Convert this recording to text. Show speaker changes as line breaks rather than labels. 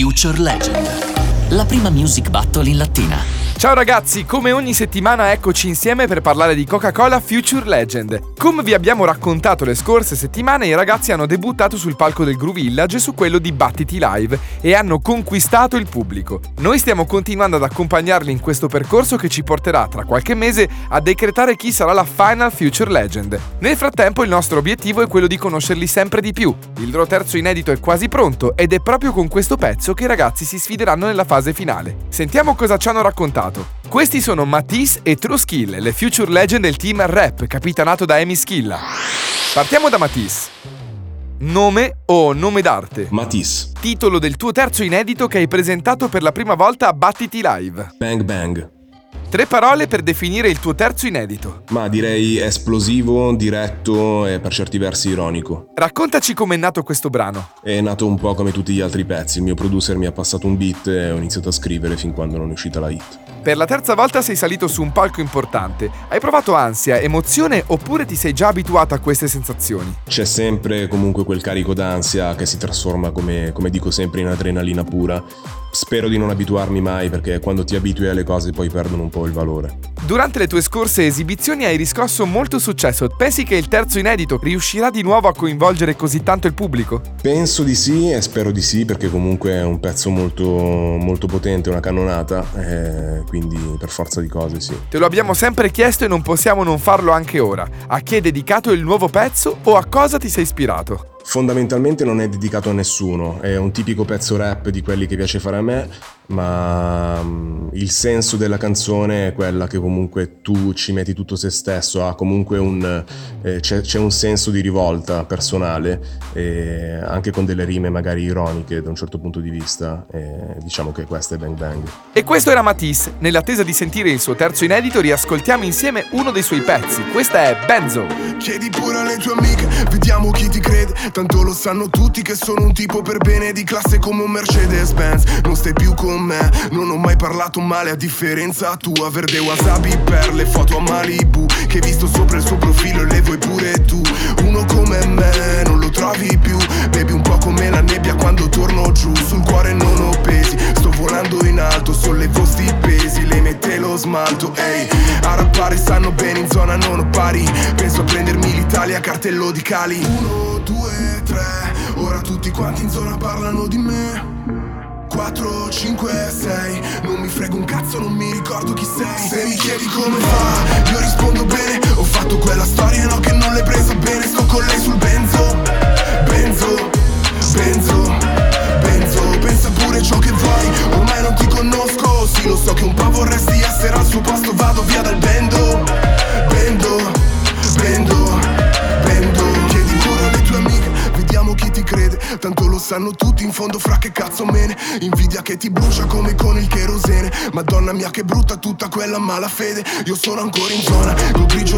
Future Legend, la prima music battle in lattina.
Ciao ragazzi, come ogni settimana eccoci insieme per parlare di Coca-Cola Future Legend. Come vi abbiamo raccontato le scorse settimane, i ragazzi hanno debuttato sul palco del Groove Village su quello di Battiti Live e hanno conquistato il pubblico. Noi stiamo continuando ad accompagnarli in questo percorso che ci porterà tra qualche mese a decretare chi sarà la Final Future Legend. Nel frattempo il nostro obiettivo è quello di conoscerli sempre di più. Il loro terzo inedito è quasi pronto ed è proprio con questo pezzo che i ragazzi si sfideranno nella fase finale. Sentiamo cosa ci hanno raccontato passato. Questi sono Matisse e True Skill, le future legend del team Rap, capitanato da Amy Schilla. Partiamo da Matisse. Nome o nome d'arte?
Matisse.
Titolo del tuo terzo inedito che hai presentato per la prima volta a Battiti Live.
Bang Bang.
Tre parole per definire il tuo terzo inedito.
Ma direi esplosivo, diretto e per certi versi ironico.
Raccontaci com'è nato questo brano.
È nato un po' come tutti gli altri pezzi. Il mio producer mi ha passato un beat e ho iniziato a scrivere fin quando non è uscita la hit.
Per la terza volta sei salito su un palco importante. Hai provato ansia, emozione oppure ti sei già abituato a queste sensazioni?
C'è sempre comunque quel carico d'ansia che si trasforma, come, come dico sempre, in adrenalina pura. Spero di non abituarmi mai perché quando ti abitui alle cose poi perdono un po' il valore.
Durante le tue scorse esibizioni hai riscosso molto successo. Pensi che il terzo inedito riuscirà di nuovo a coinvolgere così tanto il pubblico?
Penso di sì e spero di sì perché comunque è un pezzo molto, molto potente, una cannonata, eh, quindi per forza di cose sì.
Te lo abbiamo sempre chiesto e non possiamo non farlo anche ora. A chi è dedicato il nuovo pezzo o a cosa ti sei ispirato?
Fondamentalmente non è dedicato a nessuno, è un tipico pezzo rap di quelli che piace fare a me, ma mm, il senso della canzone è quella che comunque tu ci metti tutto se stesso, ha comunque un, eh, c'è, c'è, un senso di rivolta personale, eh, anche con delle rime magari ironiche da un certo punto di vista, eh, diciamo che questo è Bang Bang.
E questo era Matisse, nell'attesa di sentire il suo terzo inedito riascoltiamo insieme uno dei suoi pezzi, questa è Benzo.
Chiedi pure alle tue amiche, vediamo chi ti crede, tanto lo sanno tutti che sono un tipo per bene di classe come un Mercedes Benz, non stai più con me Non ho mai parlato male a differenza tua. Verde wasabi per le foto a Malibu Che hai visto sopra il suo profilo e le vuoi pure tu. Uno come me non lo trovi più. Bevi un po' come la nebbia quando torno giù. Sul cuore non ho pesi Sto volando in alto, sollevo sti pesi Le mette lo smalto, ehi. A rappare stanno bene in zona non ho pari. Penso a cartello di cali. Uno, due, tre Ora tutti quanti in zona parlano di me. 4, 5, 6 Non mi frego un cazzo, non mi ricordo chi sei. Se mi chiedi come fa, io rispondo bene. Ho fatto quella storia, no che non l'hai presa bene. Sto con lei sul benzo Benzo, benzo, benzo. Pensa pure ciò che vuoi, ormai non ti conosco. Sì, lo so che un po' vorresti essere al suo posto Vado via dal bendo, bendo, bendo Tanto lo sanno tutti in fondo fra che cazzo me ne. Invidia che ti brucia come con il cherosene. Madonna mia che brutta tutta quella malafede. Io sono ancora in zona Col grigio